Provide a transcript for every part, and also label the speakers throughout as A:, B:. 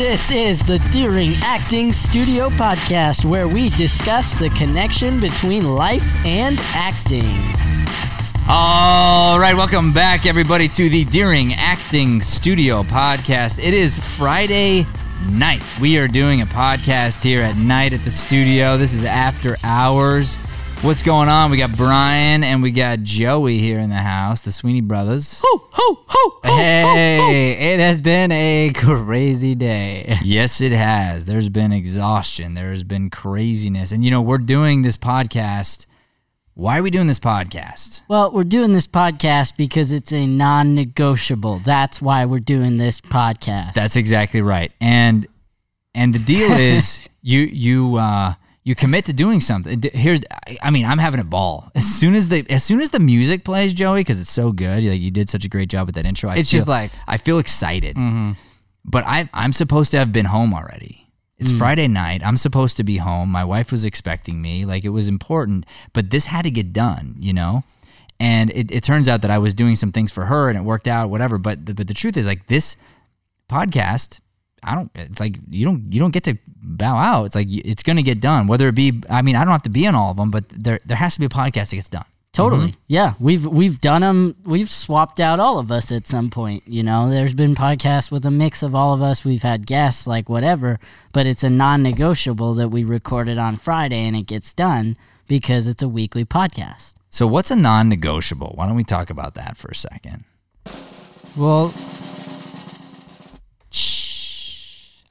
A: This is the Deering Acting Studio Podcast, where we discuss the connection between life and acting.
B: All right, welcome back, everybody, to the Deering Acting Studio podcast. It is Friday night. We are doing a podcast here at night at the studio. This is after hours. What's going on? We got Brian and we got Joey here in the house, the Sweeney brothers.
A: Ho, ho, ho, ho,
C: Hey, it has been a crazy day.
B: Yes, it has. There's been exhaustion. There has been craziness. And, you know, we're doing this podcast. Why are we doing this podcast?
A: Well, we're doing this podcast because it's a non negotiable. That's why we're doing this podcast.
B: That's exactly right. And and the deal is you you uh you commit to doing something. Here's I- mean, I'm having a ball. As soon as the as soon as the music plays, Joey, cuz it's so good. Like you did such a great job with that intro. I
C: It's
B: feel-
C: just like-
B: I feel excited. Mm-hmm. But I I'm supposed to have been home already. It's mm. Friday night. I'm supposed to be home. My wife was expecting me. Like it was important, but this had to get done, you know? And it, it turns out that I was doing some things for her and it worked out, whatever. But the, but the truth is like this podcast, I don't, it's like you don't, you don't get to bow out. It's like it's going to get done, whether it be, I mean, I don't have to be on all of them, but there, there has to be a podcast that gets done.
A: Totally. Yeah, we've we've done them. We've swapped out all of us at some point. You know, there's been podcasts with a mix of all of us. We've had guests, like whatever. But it's a non-negotiable that we recorded on Friday, and it gets done because it's a weekly podcast.
B: So what's a non-negotiable? Why don't we talk about that for a second?
C: Well, shh.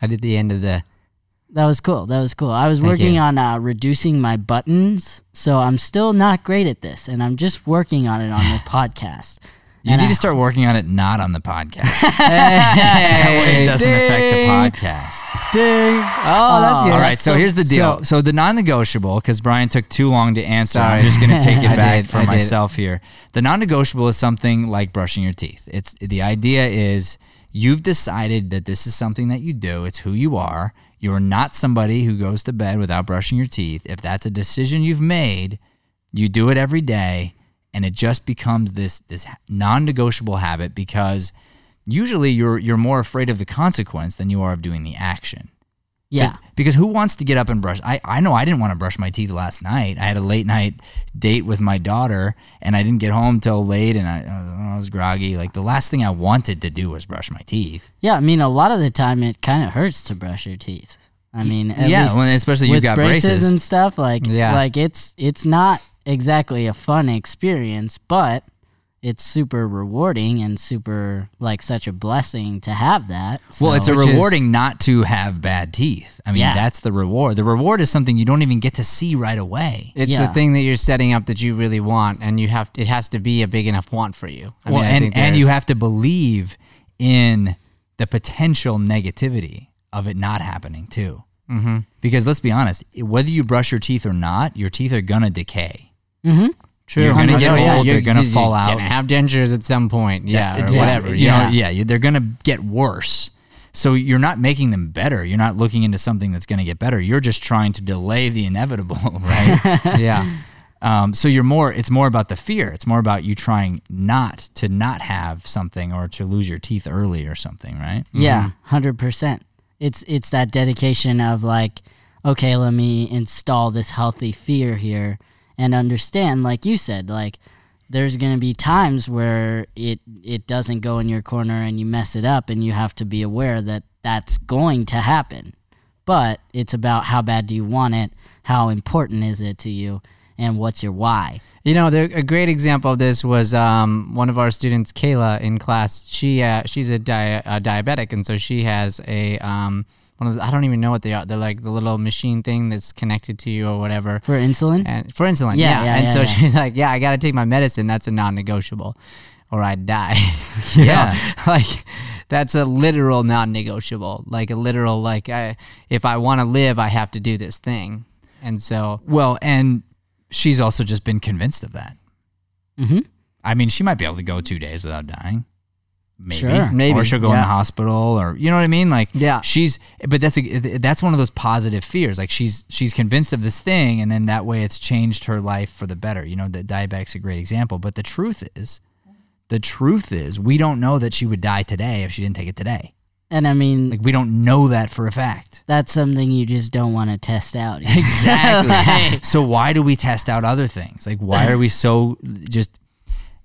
C: I did the end of the.
A: That was cool. That was cool. I was
C: Thank
A: working
C: you.
A: on uh, reducing my buttons, so I'm still not great at this, and I'm just working on it on the podcast.
B: You
A: And
B: need
A: I-
B: to start working on it not on the podcast. that way it doesn't affect the podcast.
C: Ding. Oh, that's good.
B: All right, so,
C: So-
B: here's the deal.
C: so-
B: So, the non-negotiable, because Brian took too long to answer, I'm just going to take it back
C: did,
B: for
C: I did.
B: myself here. The non-negotiable is something like brushing your teeth. It's the idea is you've decided that this is something that you do. It's who you are. You're not somebody who goes to bed without brushing your teeth. If that's a decision you've made, you do it every day, and it just becomes this this non-negotiable habit because usually you're you're more afraid of the consequence than you are of doing the action.
A: Yeah,
B: Because who wants to get up and brush? I, I know I didn't want to brush my teeth last night. I had a late night date with my daughter, and I didn't get home till late, and I, I was groggy. Like the last thing I wanted to do was brush my teeth.
A: yeah. I mean, a lot of the time it kind of hurts to brush your teeth. I mean, at
B: yeah,
A: least
B: when, especially you've got
A: braces,
B: braces.
A: and stuff. Like,
C: Yeah.
A: like it's it's not exactly a fun experience, but it's super rewarding and super like such a blessing to have that.
B: well, it's a
C: Which is-
B: rewarding not to have bad teeth. I mean,
A: Yeah.
B: that's the reward. The reward is something you don't even get to see right away.
C: It's
A: Yeah.
C: the thing that you're setting up that you really want, and you have. It has to be a big enough want for you. I
B: well,
C: mean, I
B: and
C: think
B: and you have to believe in the potential negativity of it not happening too. Mm-hmm. Because let's be honest, whether you brush your teeth or not, your teeth are gonna decay.
C: True.
B: You're gonna get
C: yeah,
B: old,
C: you're-
B: they're gonna
C: you're
B: fall out.
C: Gonna have dentures at some point. Yeah,
B: It's-
C: or whatever.
B: You
C: yeah.
B: know, yeah, they're gonna get worse. So you're not making them better. You're not looking into something that's gonna get better. You're just trying to delay the inevitable, right?
C: yeah.
B: Um, so you're more. It's more about the fear. It's more about you trying not to not have something or to lose your teeth early or something, right?
A: Yeah, hundred percent. It's it's that dedication of like, okay, let me install this healthy fear here and understand, like you said, like there's gonna be times where it it doesn't go in your corner and you mess it up, and you have to be aware that that's going to happen. But it's about how bad do you want it, how important is it to you, and what's your why.
C: You know, the, a great example of this was um, one of our students, Kayla, in class. She uh, she's a, dia- a diabetic, and so she has a um, one of the, I don't even know what they are. They're like the little machine thing that's connected to you or whatever.
A: For insulin?
C: And for insulin,
A: Yeah,
C: yeah.
A: yeah,
C: and
A: yeah,
C: so she's like, "Yeah, I got to take my medicine. That's a non-negotiable, or I die."
B: Yeah.
C: know? like that's a literal non-negotiable. Like a literal like, I, if I want to live, I have to do this thing. And so,
B: Well, and she's also just been convinced of that.
A: Mm-hmm.
B: I mean, she might be able to go two days without dying. Maybe,
A: Sure.
C: Maybe,
B: or she'll go in the hospital, or you know what I mean. Like,
C: Yeah.
B: she's. But that's a, that's one of those positive fears. Like she's she's convinced of this thing, and then that way it's changed her life for the better. You know, that diabetic's a great example. But the truth is, the truth is, we don't know that she would die today if she didn't take it today.
A: And I mean,
B: Like we don't know that for a fact.
A: that's something you just don't want to test out.
B: Exactly. so why do we test out other things? Like why are we so just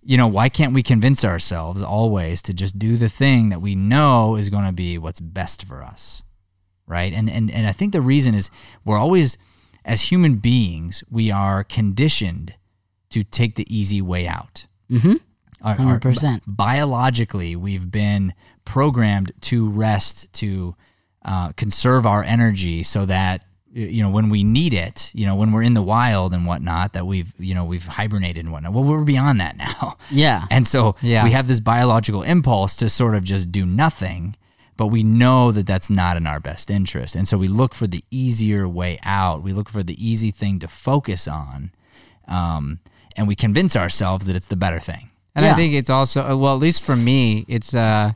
B: you know, why can't we convince ourselves always to just do the thing that we know is going to be what's best for us? Right? And and and I think the reason is we're always as human beings, we are conditioned to take the easy way out.
A: mm-hmm.
B: Our- our-
A: 100%.
B: biologically, we've been programmed to rest, to uh, conserve our energy, so that you know when we need it, you know when we're in the wild and whatnot, that we've you know we've hibernated and whatnot. Well, we're beyond that now,
A: Yeah.
B: and so
C: Yeah.
B: we have this biological impulse to sort of just do nothing. But we know that that's not in our best interest. And so we look for the easier way out. We look for the easy thing to focus on. Um, and we convince ourselves that it's the better thing.
C: And I think it's also uh, well, at least for me, it's uh,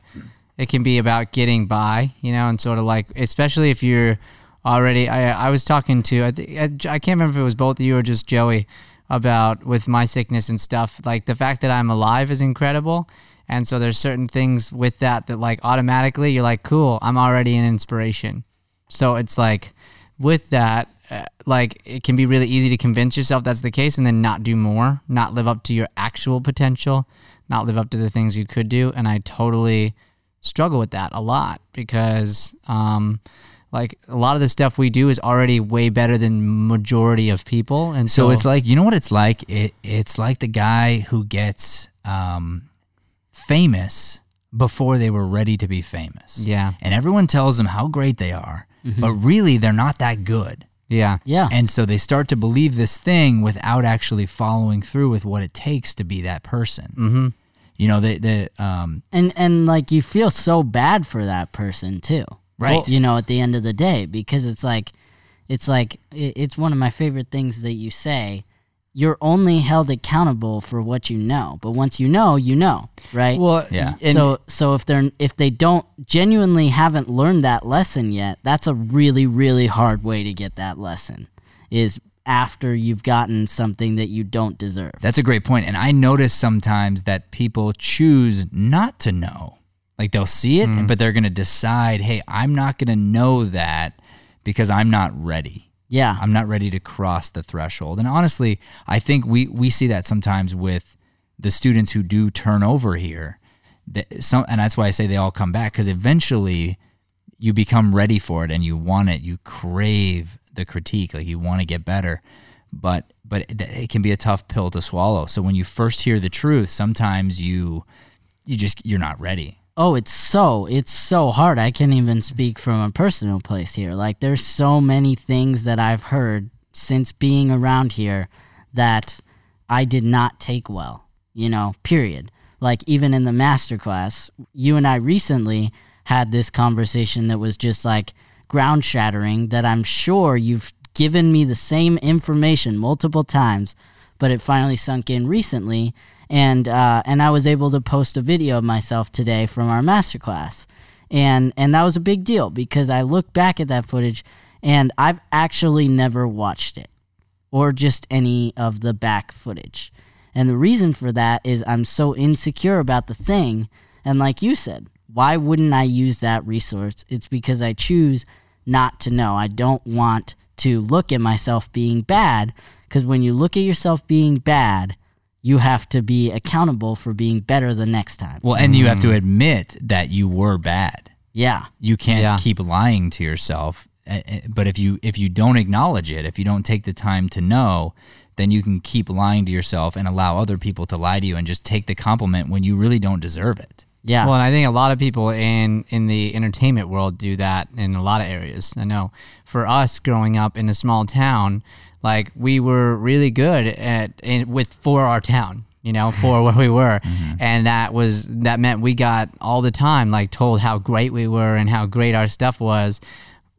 C: it can be about getting by, you know, and sort of like, especially if you're already. I I was talking to I I, can't remember if it was both of you or just Joey about with my sickness and stuff. Like the fact that I'm alive is incredible, and so there's certain things with that that like automatically you're like, cool, I'm already an inspiration. So it's like with that, uh, like it can be really easy to convince yourself that's the case and then not do more, not live up to your actual potential, not live up to the things you could do. And I totally struggle with that a lot because, um, like a lot of the stuff we do is already way better than majority of people, and so,
B: So it's like you know what it's like. It it's like the guy who gets um, famous before they were ready to be famous.
C: yeah,
B: and everyone tells them how great they are, but really they're not that good.
C: yeah,
A: yeah.
B: And so they start to believe this thing without actually following through with what it takes to be that person.
C: mm-hmm.
B: You know, the the um,
A: and and like you feel so bad for that person too
B: Right.
A: you know at the end of the day because it's like it's like it's one of my favorite things that you say you're only held accountable for what you know but once you know you know right
C: Well,
B: Yeah.
A: so so if they're if they don't genuinely haven't learned that lesson yet that's a really really hard way to get that lesson is after you've gotten something that you don't deserve
B: That's a great point. And I notice sometimes that people choose not to know. Like they'll see it, mm-hmm. but they're going to decide, hey, I'm not going to know that because I'm not ready.
A: yeah
B: I'm not ready to cross the threshold. And honestly, I think we, we see that sometimes with the students who do turn over here. That some, and that's why I say they all come back because eventually you become ready for it and you want it. You crave the critique, like you want to get better. But but it, it can be a tough pill to swallow. So when you first hear the truth, sometimes you you just you're not ready.
A: Oh, it's so it's so hard. I can't even speak from a personal place here. Like there's so many things that I've heard since being around here that I did not take well, you know, period. Like even in the master class, you and I recently had this conversation that was just like ground shattering that I'm sure you've given me the same information multiple times, but it finally sunk in recently and uh, and I was able to post a video of myself today from our masterclass, and and that was a big deal because I look back at that footage, and I've actually never watched it, or just any of the back footage, and the reason for that is I'm so insecure about the thing, and like you said, why wouldn't I use that resource? It's because I choose not to know. I don't want to look at myself being bad because when you look at yourself being bad you have to be accountable for being better the next time.
B: Well, and you have to admit that you were bad.
A: Yeah.
B: You can't
C: Yeah.
B: keep lying to yourself. Eh, eh, But if you if you don't acknowledge it, if you don't take the time to know, then you can keep lying to yourself and allow other people to lie to you and just take the compliment when you really don't deserve it.
A: Yeah.
C: Well, and I think a lot of people in in the entertainment world do that in a lot of areas. I know for us growing up in a small town, like we were really good at in, with for our town, you know, for where we were, mm-hmm. and that was that meant we got all the time like told how great we were and how great our stuff was,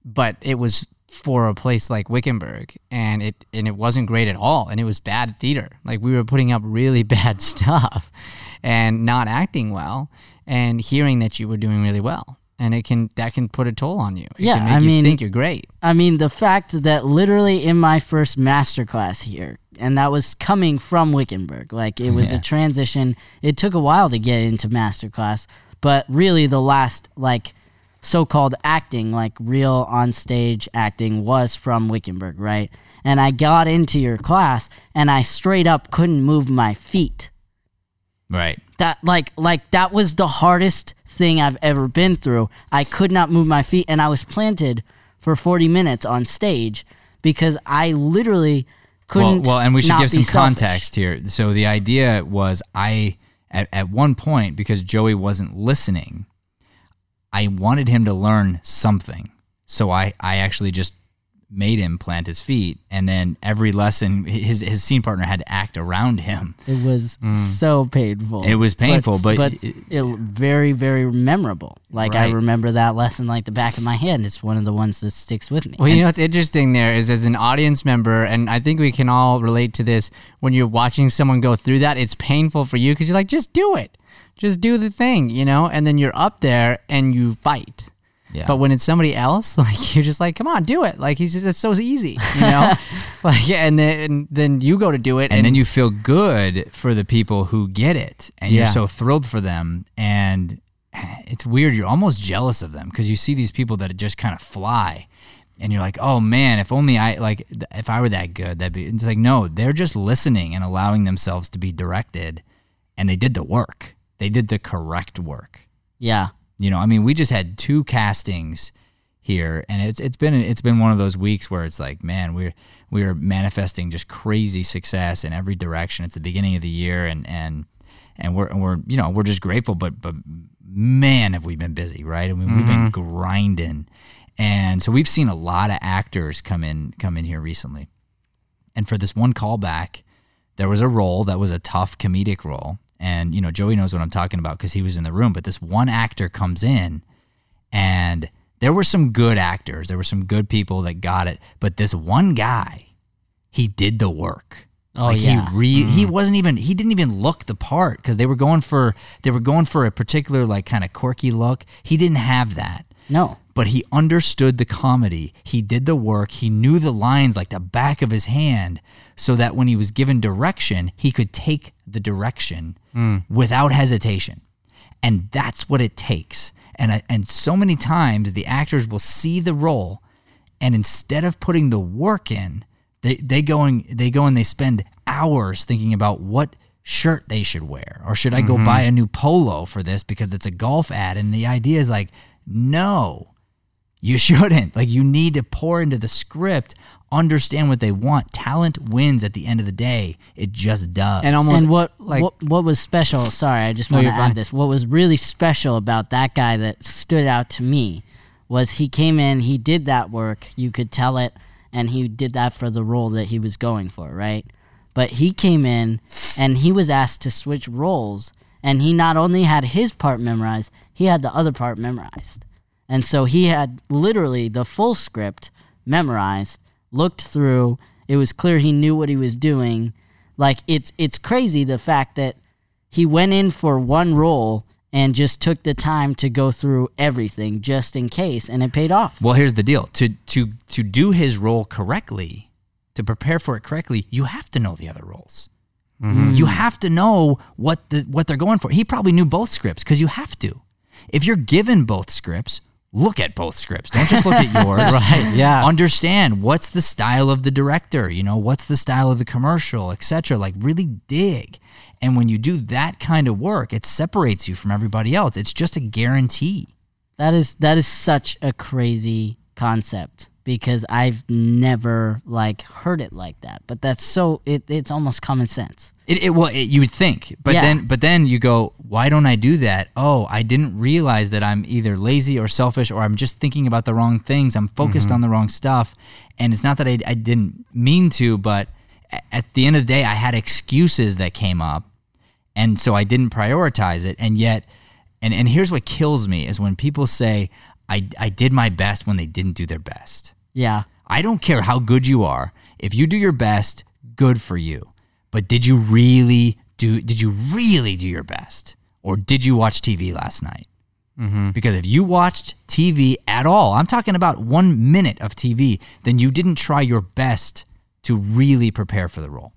C: but it was for a place like Wickenburg and it and it wasn't great at all and it was bad theater. Like we were putting up really bad stuff and not acting well and hearing that you were doing really well. And it can that can put a toll on you. It
A: Yeah,
C: can make
A: I
C: you
A: mean-
C: think you're great.
A: I mean, the fact that literally in my first masterclass here, and that was coming from Wickenburg, like it was
B: Yeah.
A: a transition. It took a while to get into masterclass, but really the last like so-called acting, like real on-stage acting, was from Wickenburg, right? And I got into your class, and I straight up couldn't move my feet.
B: Right.
A: That like like that was the hardest thing I've ever been through. I could not move my feet, and I was planted for 40 minutes on stage because I literally couldn't.
B: Well, well, and we should give some
A: selfish.
B: context here. So the idea was I at, at one point because Joey wasn't listening, I wanted him to learn something. So I I actually just made him plant his feet and then every lesson his his scene partner had to act around him.
A: It was so painful.
B: Mm. It was painful, but-
A: but it, very very memorable. Like I remember that lesson like the back of my hand. It's one of the ones that sticks with me.
C: Well, you know what's interesting there is as an audience member, and I think we can all relate to this. When you're watching someone go through that, it's painful for you because you're like, just do it, just do the thing, you know. And then you're up there and you fight.
B: Yeah.
C: But when it's somebody else, like you're just like, come on, do it. Like he's just it's so easy, you know. like and then and then you go to do it,
B: and then you feel good for the people who get it and
C: Yeah.
B: you're so thrilled for them and eh, it's weird you're almost jealous of them because you see these people that just kind of fly and you're like oh man if only i like if i were that good that'd be it's like no they're just listening and allowing themselves to be directed and they did the work they did the correct work
A: yeah.
B: You know, I mean, we just had two castings here, and it's it's been it's been one of those weeks where it's like, man, we're we're manifesting just crazy success in every direction. It's the beginning of the year, and and and we're and we're you know we're just grateful, but but man, have we been busy, right? I mean, we've been mm-hmm. grinding, and so we've seen a lot of actors come in come in here recently, and for this one callback, there was a role that was a tough comedic role. And, you know, Joey knows what I'm talking about because he was in the room. But this one actor comes in, and there were some good actors. There were some good people that got it. But this one guy, he did the work.
A: Oh,
B: like
A: yeah.
B: he re- he mm-hmm. wasn't even he didn't even look the part because they were going for they were going for a particular like kind of quirky look. He didn't have that
A: No.
B: But he understood the comedy. He did the work. He knew the lines like the back of his hand so that when he was given direction, he could take the direction hmm. without hesitation. And that's what it takes. And I, and so many times the actors will see the role and instead of putting the work in, they they go and they go and they spend hours thinking about what shirt they should wear or should I go mm-hmm. buy a new polo for this because it's a golf ad and the idea is like no you shouldn't like you need to pour into the script understand what they want talent wins at the end of the day it just does
C: and almost
A: and what,
C: like
A: what what was special? Sorry, I just
C: No,
A: want to
C: you're
A: add
C: fine.
A: this. What was really special about that guy that stood out to me was he came in, he did that work, you could tell it, and he did that for the role that he was going for, right? But he came in and he was asked to switch roles, and he not only had his part memorized, he had the other part memorized. And so he had literally the full script memorized, looked through. It was clear he knew what he was doing. Like it's it's crazy the fact that he went in for one role and just took the time to go through everything just in case and it paid off.
B: well here's the deal to to to do his role correctly to prepare for it correctly you have to know the other roles mm-hmm. you have to know what the what they're going for he probably knew both scripts because you have to if you're given both scripts look at both scripts don't just look at yours
C: Right, yeah.
B: understand what's the style of the director you know what's the style of the commercial etc like really dig and when you do that kind of work it separates you from everybody else it's just a guarantee
A: That is that is such a crazy concept because I've never like heard it like that. But that's so it, it's almost common sense.
B: It, it well, it, you would think, but
A: Yeah.
B: then, but then you go, why don't I do that? Oh, I didn't realize that I'm either lazy or selfish, or I'm just thinking about the wrong things. I'm focused mm-hmm. on the wrong stuff, and it's not that I, I didn't mean to, but at the end of the day, I had excuses that came up, and so I didn't prioritize it. And yet, and and here's what kills me is when people say, I I did my best when they didn't do their best.
A: Yeah.
B: I don't care how good you are. If you do your best, good for you. But did you really do did you really do your best? Or did you watch TV last night? Mm-hmm. Because if you watched TV at all, I'm talking about one minute of TV, then you didn't try your best to really prepare for the role.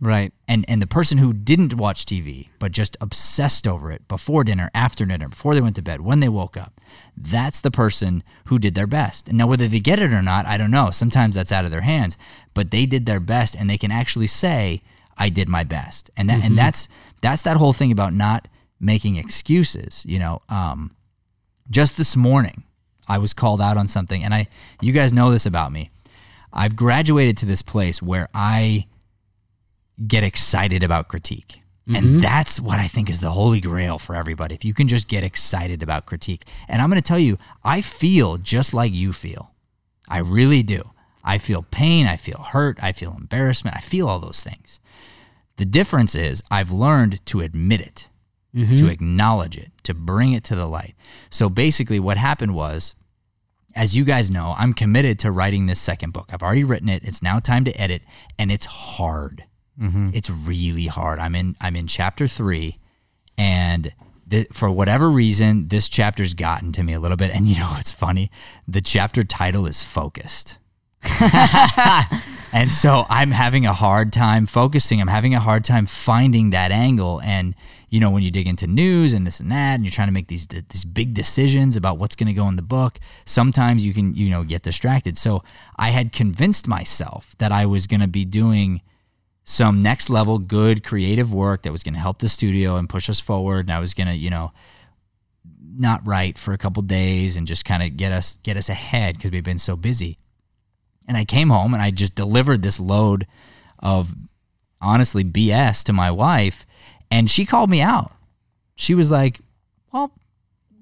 C: Right.
B: And and the person who didn't watch TV but just obsessed over it before dinner, after dinner, before they went to bed, when they woke up, that's the person who did their best. And now whether they get it or not, I don't know. Sometimes that's out of their hands, but they did their best and they can actually say I did my best. And that, and that's that's that whole thing about not making excuses, you know. Um just this morning, I was called out on something and I you guys know this about me. I've graduated to this place where I get excited about critique. And that's what I think is the holy grail for everybody. If you can just get excited about critique. And I'm going to tell you, I feel just like you feel. I really do. I feel pain, I feel hurt, I feel embarrassment, I feel all those things. The difference is I've learned to admit it, to mm-hmm. acknowledge it, to bring it to the light. So basically, what happened was as you guys know, I'm committed to writing this second book. I've already written it. It's now time to edit, and it's hard. Mm-hmm. It's really hard. I'm in I'm in chapter three, and th- for whatever reason, this chapter's gotten to me a little bit. And you know what's funny? The chapter title is focused. and so I'm having a hard time focusing. I'm having a hard time finding that angle. And you know, when you dig into news and this and that, and you're trying to make these these big decisions about what's going to go in the book, sometimes you can you know get distracted. So I had convinced myself that I was going to be doing some next level good creative work that was going to help the studio and push us forward. And I was going to you know not write for a couple days and just kind of get us get us ahead because we've been so busy. And I came home and I just delivered this load of honestly BS to my wife and she called me out. She was like, "Well,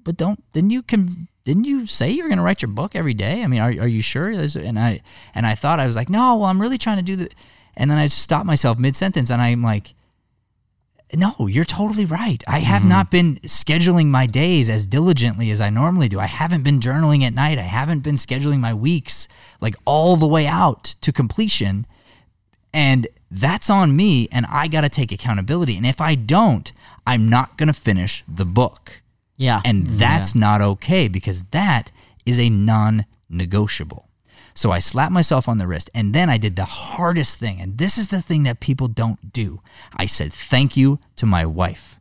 B: but don't didn't you con- didn't you say you're going to write your book every day? I mean, are are you sure?" And I and I thought I was like, "No, well, I'm really trying to do the." And then I stopped myself mid sentence and I'm like, "No, you're totally right. I have mm-hmm. not been scheduling my days as diligently as I normally do. I haven't been journaling at night. I haven't been scheduling my weeks like all the way out to completion." And that's on me, and I got to take accountability. And if I don't, I'm not going to finish the book.
A: Yeah.
B: And mm, that's not okay because that is a non negotiable. So I slapped myself on the wrist, and then I did the hardest thing. And this is the thing that people don't do. I said thank you to my wife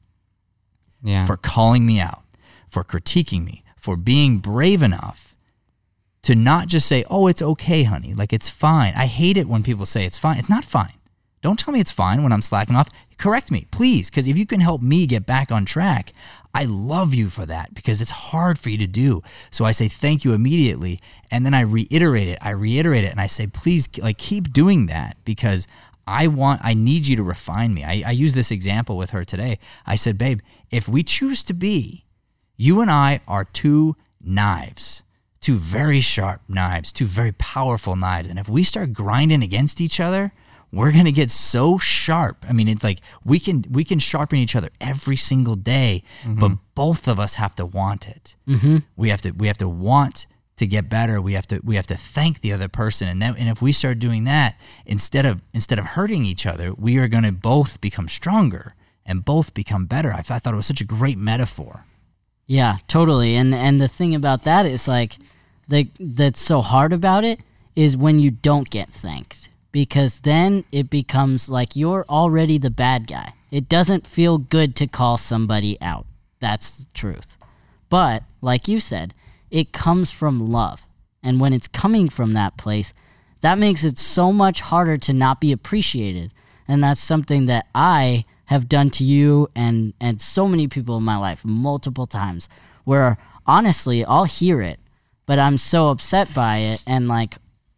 C: Yeah.
B: for calling me out, for critiquing me, for being brave enough to not just say, oh, it's okay, honey. Like, it's fine. I hate it when people say it's fine. It's not fine. Don't tell me it's fine when I'm slacking off. Correct me, please, because if you can help me get back on track, I love you for that because it's hard for you to do. So I say thank you immediately. And then I reiterate it. I reiterate it and I say, please, like, keep doing that because I want, I need you to refine me. I, I use this example with her today. I said, babe, if we choose to be, you and I are two knives, two very sharp knives, two very powerful knives. And if we start grinding against each other, we're gonna get so sharp. I mean, it's like we can we can sharpen each other every single day, but both of us have to want it. Mm-hmm. We have to we have to want to get better. We have to we have to thank the other person, and that, and if we start doing that instead of instead of hurting each other, we are gonna both become stronger and both become better. I, I thought it was such a great metaphor.
A: Yeah, totally. And and the thing about that is like the that's so hard about it is when you don't get thanked because then it becomes like you're already the bad guy. It doesn't feel good to call somebody out. That's the truth. But like you said, it comes from love. And when it's coming from that place, that makes it so much harder to not be appreciated. And that's something that I have done to you and and so many people in my life multiple times where honestly I'll hear it, but I'm so upset by it and like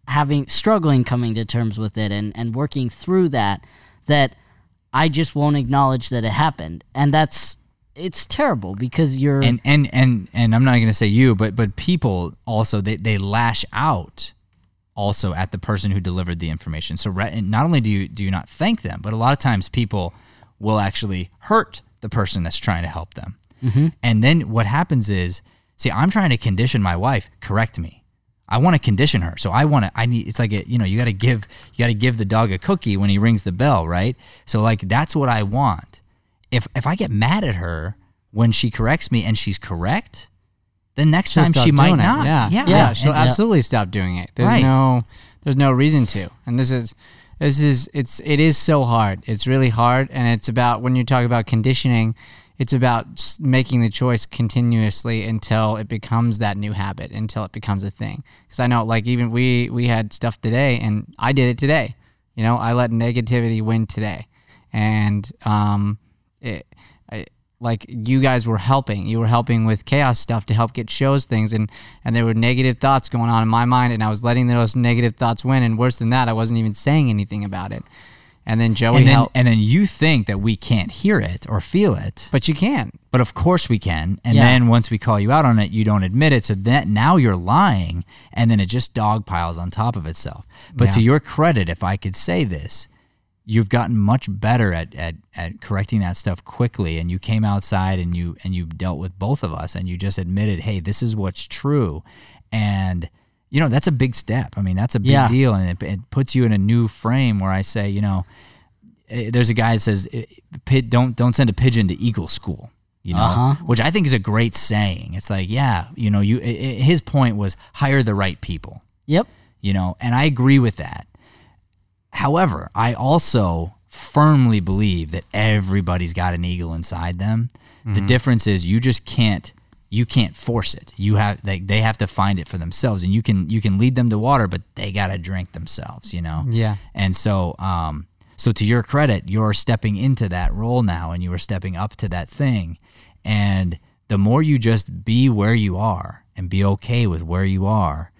A: having struggling coming to terms with it and and working through that that I just won't acknowledge that it happened. And that's it's terrible because you're
B: and and and and I'm not going to say you, but but people also they they lash out also at the person who delivered the information. So and not only do you do you not thank them, but a lot of times people will actually hurt the person that's trying to help them. Mm-hmm. And then what happens is, see, I'm trying to condition my wife. Correct me. I want to condition her. So I want to. I need. It's like a, you know, you got to give you got to give the dog a cookie when he rings the bell, right? So like that's what I want. If if I get mad at her when she corrects me and she's correct, then next
C: She'll
B: time she might
C: it.
B: not.
C: Yeah,
B: yeah,
C: yeah. she'll
B: And-
C: absolutely stop doing it. There's
B: Right.
C: no, there's no reason to. And this is, this is it's it is so hard. It's really hard, and it's about when you talk about conditioning. It's about making the choice continuously until it becomes that new habit, until it becomes a thing. Because I know, like even we we had stuff today, and I did it today. You know, I let negativity win today, and um, it, I, like you guys were helping. You were helping with chaos stuff to help get shows things, and and there were negative thoughts going on in my mind, and I was letting those negative thoughts win. And worse than that, I wasn't even saying anything about it. And then Joey
B: And then,
C: helped,
B: and then you think that we can't hear it or feel it,
C: but you can.
B: but of course we can. And
A: Yeah.
B: then once we call you out on it, you don't admit it. So that now you're lying, and then it just dog piles on top of itself. But to your credit, if I could say this, you've gotten much better at, at, at correcting that stuff quickly and you came outside and you and you dealt with both of us and you just admitted hey this is what's true and you know that's a big step i mean that's a big
A: Yeah.
B: deal and it, it puts you in a new frame where i say you know eh, there's a guy that says eh, pit, don't don't send a pigeon to eagle school you know
A: Uh-huh.
B: which i think is a great saying it's like yeah you know you i i- his point was hire the right people
A: Yep.
B: you know, and I agree with that. However, I also firmly believe that everybody's got an eagle inside them. The difference is you just can't you can't force it. You have they, they have to find it for themselves and you can you can lead them to water but they got to drink themselves, you know.
C: Yeah.
B: And so um so to your credit, you're stepping into that role now and you are stepping up to that thing. And the more you just be where you are and be okay with where you are,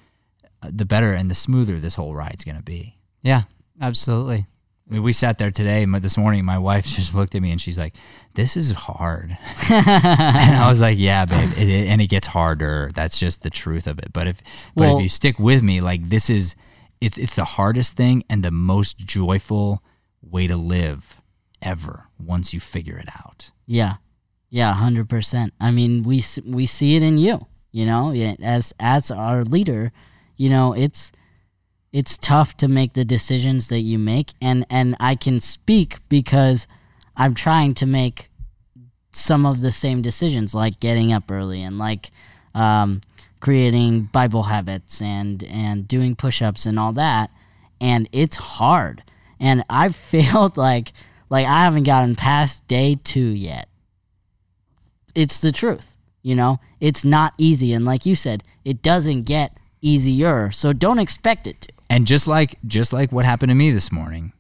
B: uh, the better and the smoother this whole ride's going to be.
C: Yeah, absolutely.
B: I mean, we sat there today, but this morning my wife just looked at me and she's like, "This is hard," and I was like, "Yeah, babe," it, it- and it gets harder. That's just the truth of it. But if but
A: Well-
B: if you stick with me, like this is, it's it's the hardest thing and the most joyful way to live ever once you figure it out.
A: Yeah, yeah, hundred percent. I mean, we we see it in you. You know, Yeah, as as our leader, you know, it's it's tough to make the decisions that you make, and and I can speak because I'm trying to make some of the same decisions, like getting up early and like um, creating Bible habits and and doing push-ups and all that, and it's hard. And I've failed like like I haven't gotten past day two yet. It's the truth, you know. It's not easy, and like you said, it doesn't get easier. So don't expect it to.
B: And just like just like what happened to me this morning,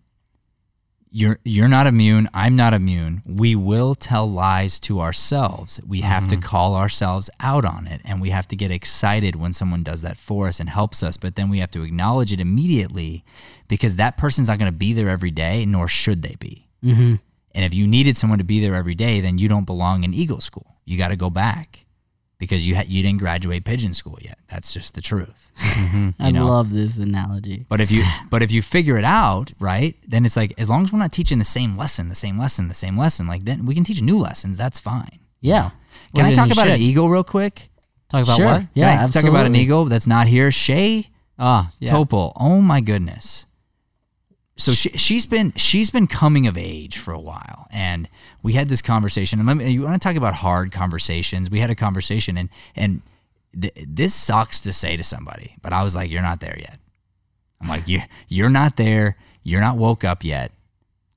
B: you're you're not immune, I'm not immune. We will tell lies to ourselves. We have to call ourselves out on it and we have to get excited when someone does that for us and helps us, but then we have to acknowledge it immediately because that person's not going to be there every day nor should they be.
A: Mm-hmm.
B: And if you needed someone to be there every day, then you don't belong in Eagle School. You got to go back because you ha- you didn't graduate pigeon school yet. That's just the truth. Mm-hmm.
A: I
B: know?
A: love this analogy.
B: But if you but if you figure it out, right, then it's like as long as we're not teaching the same lesson, the same lesson, the same lesson, like then we can teach new lessons. That's fine.
A: Yeah.
B: Can
A: Well,
B: I talk about an eagle real quick?
C: Talk about
A: Sure.
C: what?
A: Yeah,
B: talk about an eagle that's not here? Shay
C: Oh, yeah.
B: Topol. Oh my goodness. So she she's been she's been coming of age for a while, and we had this conversation. And let me, you want to talk about hard conversations? We had a conversation, and and th- this sucks to say to somebody, but I was like, "You're not there yet." I'm like, "You you're not there. You're not woke up yet.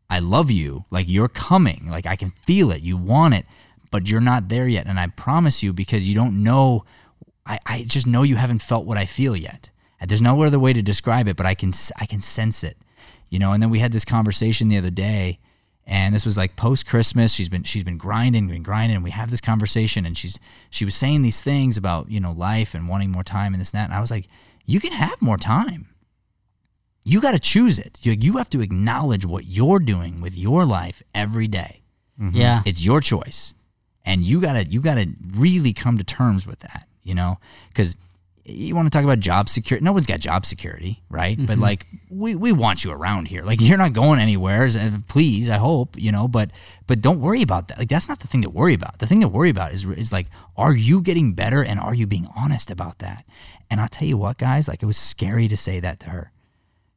B: I love you. Like you're coming. Like I can feel it. You want it, but you're not there yet. And I promise you, because you don't know. I, I just know you haven't felt what I feel yet. There's no other way to describe it, but I can I can sense it, you know. And then we had this conversation the other day, and this was like post Christmas. She's been she's been grinding, been grinding. And we have this conversation, and she's she was saying these things about you know life and wanting more time and this and that. And I was like, you can have more time. You got to choose it. You, you have to acknowledge what you're doing with your life every day. Mm-hmm.
A: Yeah.
B: It's your choice, and you gotta you gotta really come to terms with that. You know, because you want to talk about job security. No one's got job security, right? But mm-hmm. like we, we want you around here. Like you're not going anywhere. Please, I hope you know. But but don't worry about that. Like that's not the thing to worry about. The thing to worry about is is like, are you getting better and are you being honest about that? And I'll tell you what, guys. Like it was scary to say that to her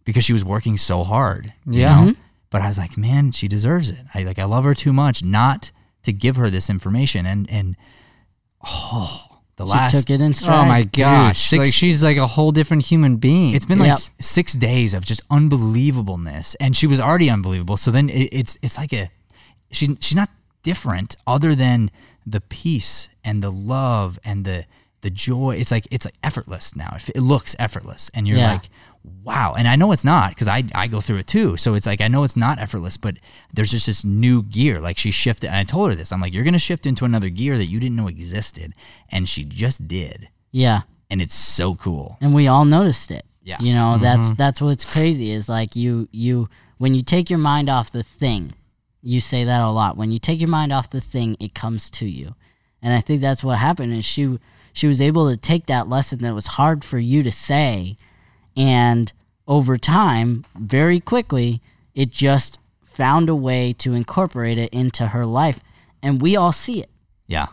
B: because she was working so hard. you
C: Yeah.
B: know? Mm-hmm. But I was like, man, she deserves it. I like I love her too much not to give her this information. And and oh, The
A: She
B: last
A: took it in stride.
C: Oh my gosh!
B: six-
C: like she's like a whole different human being.
B: It's been like
A: Yep.
B: six days of just unbelievableness, and she was already unbelievable. So then it, it's it's like a she's she's not different other than the peace and the love and the the joy. It's like it's like effortless now. It, it looks effortless, and you're
A: Yeah.
B: like, wow. And I know it's not because I I go through it too. So it's like I know it's not effortless, but there's just this new gear. Like she shifted, and I told her this. I'm like, you're gonna shift into another gear that you didn't know existed, and she just did,
A: Yeah.
B: and it's so cool.
A: and we all noticed it.
B: Yeah.
A: You know, that's mm-hmm. that's what's crazy is like you you when you take your mind off the thing, you say that a lot. When you take your mind off the thing, it comes to you. And I think that's what happened is she she was able to take that lesson that was hard for you to say and over time, very quickly, it just found a way to incorporate it into her life and we all see it.
B: Yeah.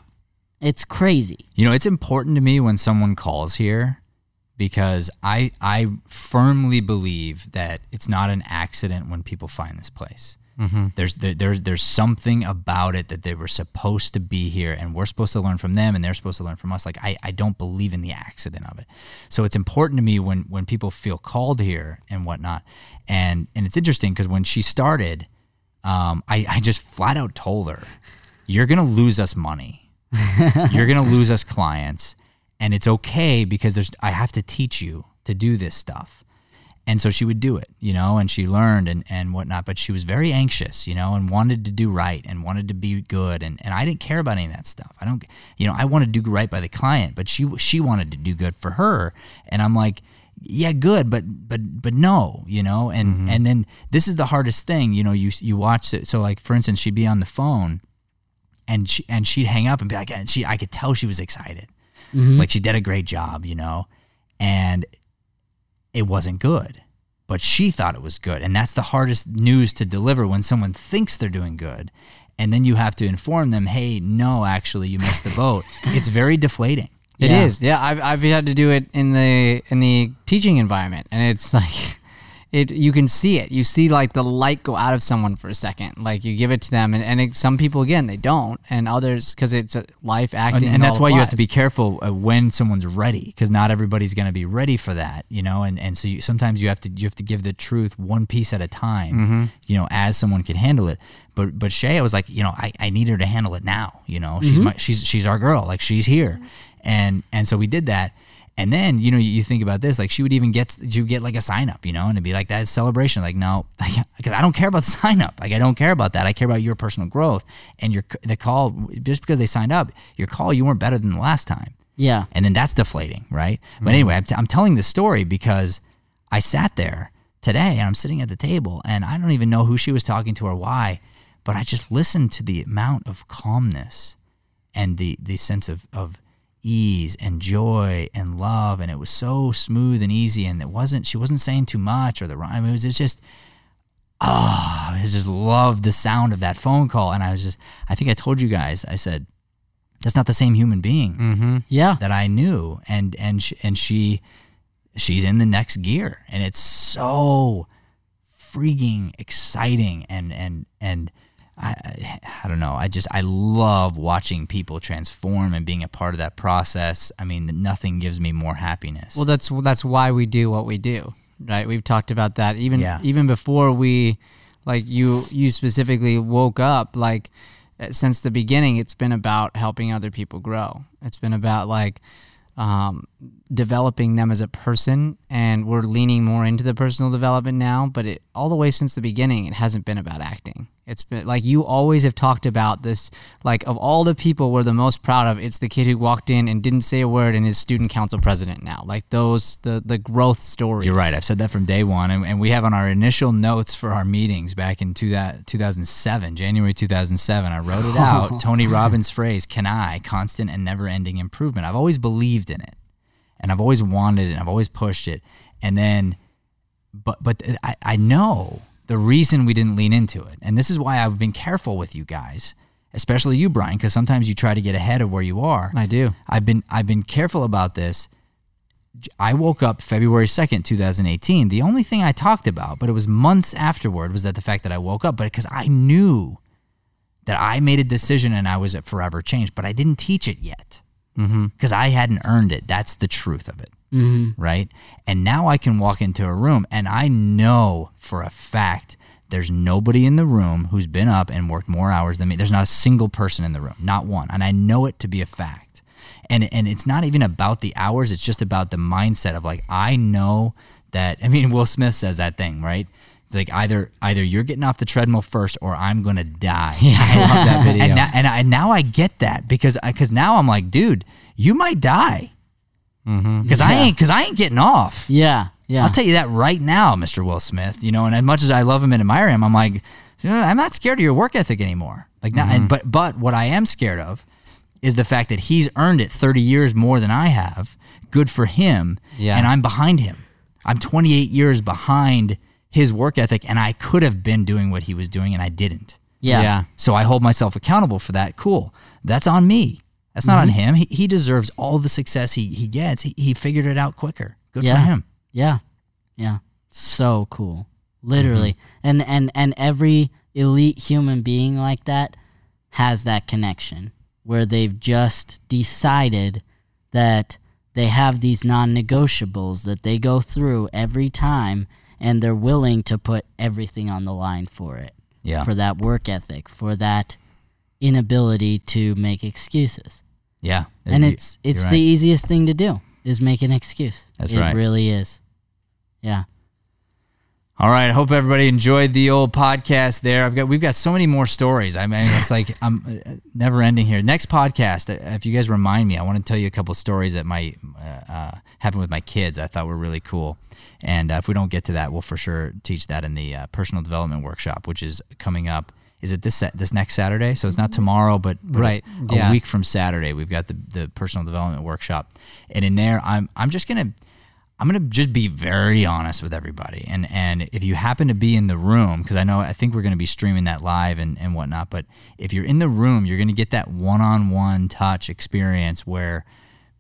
A: It's crazy.
B: You know, it's important to me when someone calls here because I I firmly believe that it's not an accident when people find this place. There's there, there's there's something about it that they were supposed to be here, and we're supposed to learn from them, and they're supposed to learn from us. Like I, I don't believe in the accident of it. So it's important to me when when people feel called here and whatnot. And and it's interesting because when she started, um, I I just flat out told her, "You're gonna lose us money." you're gonna lose us clients and it's okay because there's i have to teach you to do this stuff and so she would do it you know and she learned and, and whatnot but she was very anxious you know and wanted to do right and wanted to be good. And, and i didn't care about any of that stuff. I don't you know i want to do right by the client but she she wanted to do good for her. And i'm like yeah good but but but no you know and mm-hmm. and then this is the hardest thing you know you you watch it. So like for instance she'd be on the phone and she and she'd hang up and be like, and she I could tell she was excited, mm-hmm. like she did a great job, you know, and it wasn't good, but she thought it was good, and that's the hardest news to deliver when someone thinks they're doing good, and then you have to inform them, hey, no, actually, you missed the boat. it's very deflating.
C: It
A: Yeah.
C: is. Yeah, I've I've had to do it in the in the teaching environment, and it's like it. You can see it. You see like the light go out of someone for a second. Like you give it to them, and and it, some people again they don't, and others because it's a life
B: and,
C: acting.
B: and that's
C: all
B: why you have to be careful uh, when someone's ready because not everybody's going to be ready for that you know and, and so you, sometimes you have to you have to give the truth one piece at a time
C: Mm-hmm.
B: you know as someone can handle it but but Shay I was like you know I, I need her to handle it now you know she's my she's she's our girl like she's here and and so we did that and then you know you, you think about this like she would even get she would get like a sign up you know and it'd be like that celebration like no because I don't care about sign up like I don't care about that I care about your personal growth and your the call just because they signed up your call you weren't better than the last time
A: Yeah.
B: and then that's deflating, right? But mm-hmm. anyway, I'm, t- I'm telling the story because I sat there today and I'm sitting at the table and I don't even know who she was talking to or why, but I just listened to the amount of calmness and the the sense of of ease and joy and love and it was so smooth and easy and it wasn't she wasn't saying too much or the rhyme it was it's just oh I just loved the sound of that phone call and I was just I think I told you guys I said that's not the same human being
C: Mm-hmm.
A: Yeah.
B: that I knew, and and sh- and she she's in the next gear, and it's so freaking exciting, and and and I I, don't know, I just I love watching people transform and being a part of that process. I mean, nothing gives me more happiness.
C: Well, that's that's why we do what we do, right? We've talked about that even
B: Yeah.
C: even before we, like you you specifically woke up. Like uh, since the beginning, it's been about helping other people grow. It's been about like um, developing them as a person, and we're leaning more into the personal development now. But it all the way since the beginning, it hasn't been about acting. It's been like you always have talked about this. Like of all the people we're the most proud of, it's the kid who walked in and didn't say a word and is student council president now. Like those the the growth stories.
B: You're right. I've said that from day one, and, and we have on our initial notes for our meetings back in two, uh, that 2007, January 2007. I wrote it out. Tony Robbins' phrase, "CANI constant and never-ending improvement?" I've always believed in it, and I've always wanted it, and I've always pushed it, and then, but but I, I know the reason we didn't lean into it, and this is why I've been careful with you guys, especially you, Brian, because sometimes you try to get ahead of where you are.
C: I do.
B: I've been I've been careful about this. I woke up February 2nd, 2018. The only thing I talked about, but it was months afterward, was that the fact that I woke up, but because I knew that I made a decision and I was at forever changed, but I didn't teach it yet. Because I hadn't earned it. That's the truth of it.
A: Mm-hmm.
B: Right. And now I can walk into a room and I know for a fact there's nobody in the room who's been up and worked more hours than me. There's not a single person in the room, not one. And I know it to be a fact. And, and it's not even about the hours, it's just about the mindset of like, I know that. I mean, Will Smith says that thing, right? It's like either either you're getting off the treadmill first or I'm gonna die.
C: Yeah, I love that video.
B: And now, and I, now I get that because because now I'm like, dude, you might die mm-hmm. because I
A: Yeah.
B: ain't because I ain't getting off.
A: Yeah. Yeah.
B: I'll tell you that right now, Mr. Will Smith. You know, and as much as I love him and admire him, I'm like, I'm not scared of your work ethic anymore. Like now, and, mm-hmm. but but what I am scared of is the fact that he's earned it 30 years more than I have. Good for him.
C: Yeah.
B: And I'm behind him. I'm 28 years behind his work ethic, and I could have been doing what he was doing, and I didn't.
A: yeah.
C: yeah.
B: So I hold myself accountable for that. Cool. That's on me. That's not on mm-hmm. him. He, he deserves all the success he, he gets. He, he figured it out quicker. Good
A: Yeah.
B: for him.
A: Yeah. Yeah. So cool. Literally. Mm-hmm. And and and every elite human being like that has that connection where they've just decided that they have these non-negotiables that they go through every time and they're willing to put everything on the line for it.
B: Yeah.
A: For that work ethic, for that inability to make excuses.
B: Yeah.
A: and
B: You-
A: it's it's the
B: right.
A: easiest thing to do is make an excuse.
B: That's
A: it
B: right.
A: really is. Yeah.
B: All right. I hope everybody enjoyed the old podcast there. I've got we've got so many more stories. I mean, it's like I'm uh, never ending here. Next podcast, uh, if you guys remind me, I want to tell you a couple stories that might uh, uh, happen with my kids. I thought were really cool. And uh, if we don't get to that, we'll for sure teach that in the uh, personal development workshop, which is coming up. Is it this this next Saturday? So it's not tomorrow, but,
C: Right,
B: a,
C: yeah.
B: week from Saturday, we've got the the personal development workshop, and in there, I'm I'm just gonna I'm gonna just be very honest with everybody, and and if you happen to be in the room, because I know I think we're gonna be streaming that live and and whatnot, but if you're in the room, you're gonna get that one-on-one touch experience where,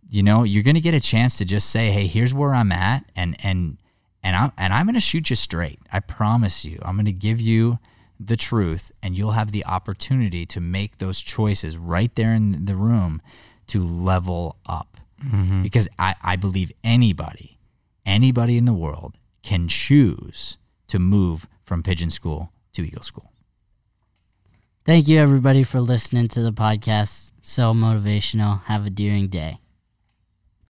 B: you know, you're gonna get a chance to just say, hey, here's where I'm at, and and and I'm and I'm gonna shoot you straight. I promise you, I'm gonna give you the truth, and you'll have the opportunity to make those choices right there in the room to level up. Mm-hmm. Because I, I believe anybody, anybody in the world can choose to move from pigeon school to eagle school.
A: Thank you, everybody, for listening to the podcast. So motivational. Have a deering day.